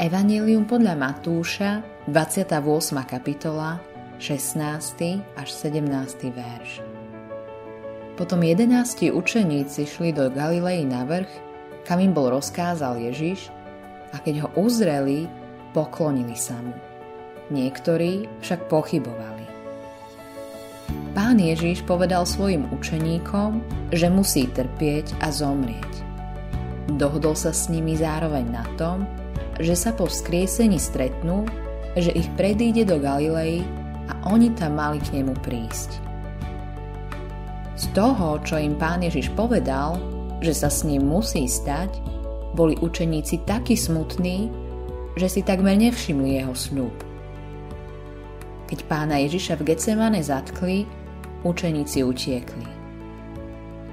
Evangelium podľa Matúša, 28. kapitola, 16. až 17. verš. Potom jedenácti učeníci šli do Galilei na vrch, kam im bol rozkázal Ježiš a keď ho uzreli, poklonili sa mu. Niektorí však pochybovali. Pán Ježiš povedal svojim učeníkom, že musí trpieť a zomrieť. Dohodol sa s nimi zároveň na tom, že sa po vzkriesení stretnú, že ich predíde do Galilei a oni tam mali k nemu prísť. Z toho, čo im pán Ježiš povedal, že sa s ním musí stať, boli učeníci takí smutní, že si takmer nevšimli jeho sľub. Keď pána Ježiša v Getsemane zatkli, učeníci utiekli.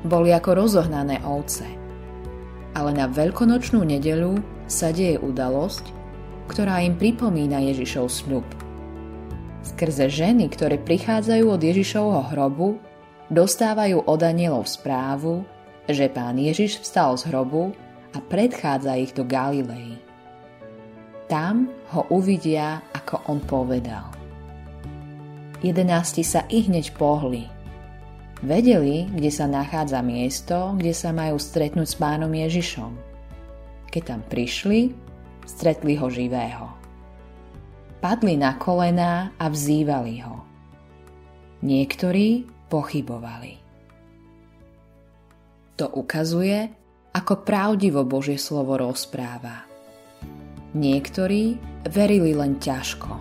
Boli ako rozohnané ovce. Ale na veľkonočnú nedelu sa deje udalosť, ktorá im pripomína Ježišov sľub. Skrze ženy, ktoré prichádzajú od Ježišovho hrobu, dostávajú od anielov správu, že pán Ježiš vstal z hrobu a predchádza ich do Galilei. Tam ho uvidia, ako on povedal. Jedenácti sa i pohli. Vedeli, kde sa nachádza miesto, kde sa majú stretnúť s pánom Ježišom. Keď tam prišli, stretli ho živého. Padli na kolená a vzývali ho. Niektorí pochybovali. To ukazuje, ako pravdivo Božie slovo rozpráva. Niektorí verili len ťažko.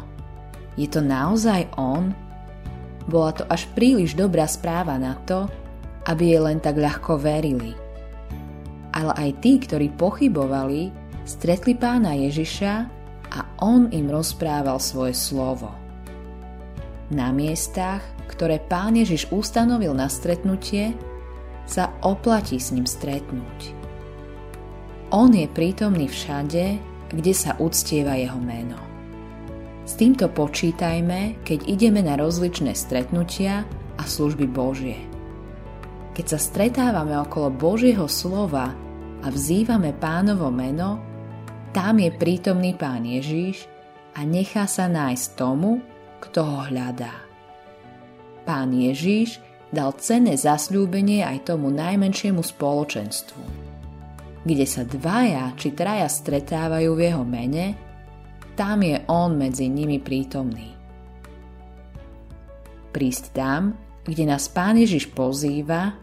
Je to naozaj on? Bola to až príliš dobrá správa na to, aby jej len tak ľahko verili. Ale aj tí, ktorí pochybovali, stretli pána Ježiša a on im rozprával svoje slovo. Na miestach, ktoré pán Ježiš ustanovil na stretnutie, sa oplatí s ním stretnúť. On je prítomný všade, kde sa uctieva jeho meno. S týmto počítajme, keď ideme na rozličné stretnutia a služby Božie. Keď sa stretávame okolo Božieho slova a vzývame pánovo meno, tam je prítomný pán Ježíš a nechá sa nájsť tomu, kto ho hľadá. Pán Ježíš dal cenné zasľúbenie aj tomu najmenšiemu spoločenstvu kde sa dvaja či traja stretávajú v jeho mene, tam je on medzi nimi prítomný. Prísť tam, kde nás Pán Ježiš pozýva,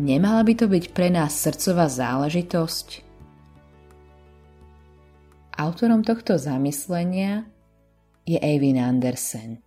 nemala by to byť pre nás srdcová záležitosť? Autorom tohto zamyslenia je Eivin Andersen.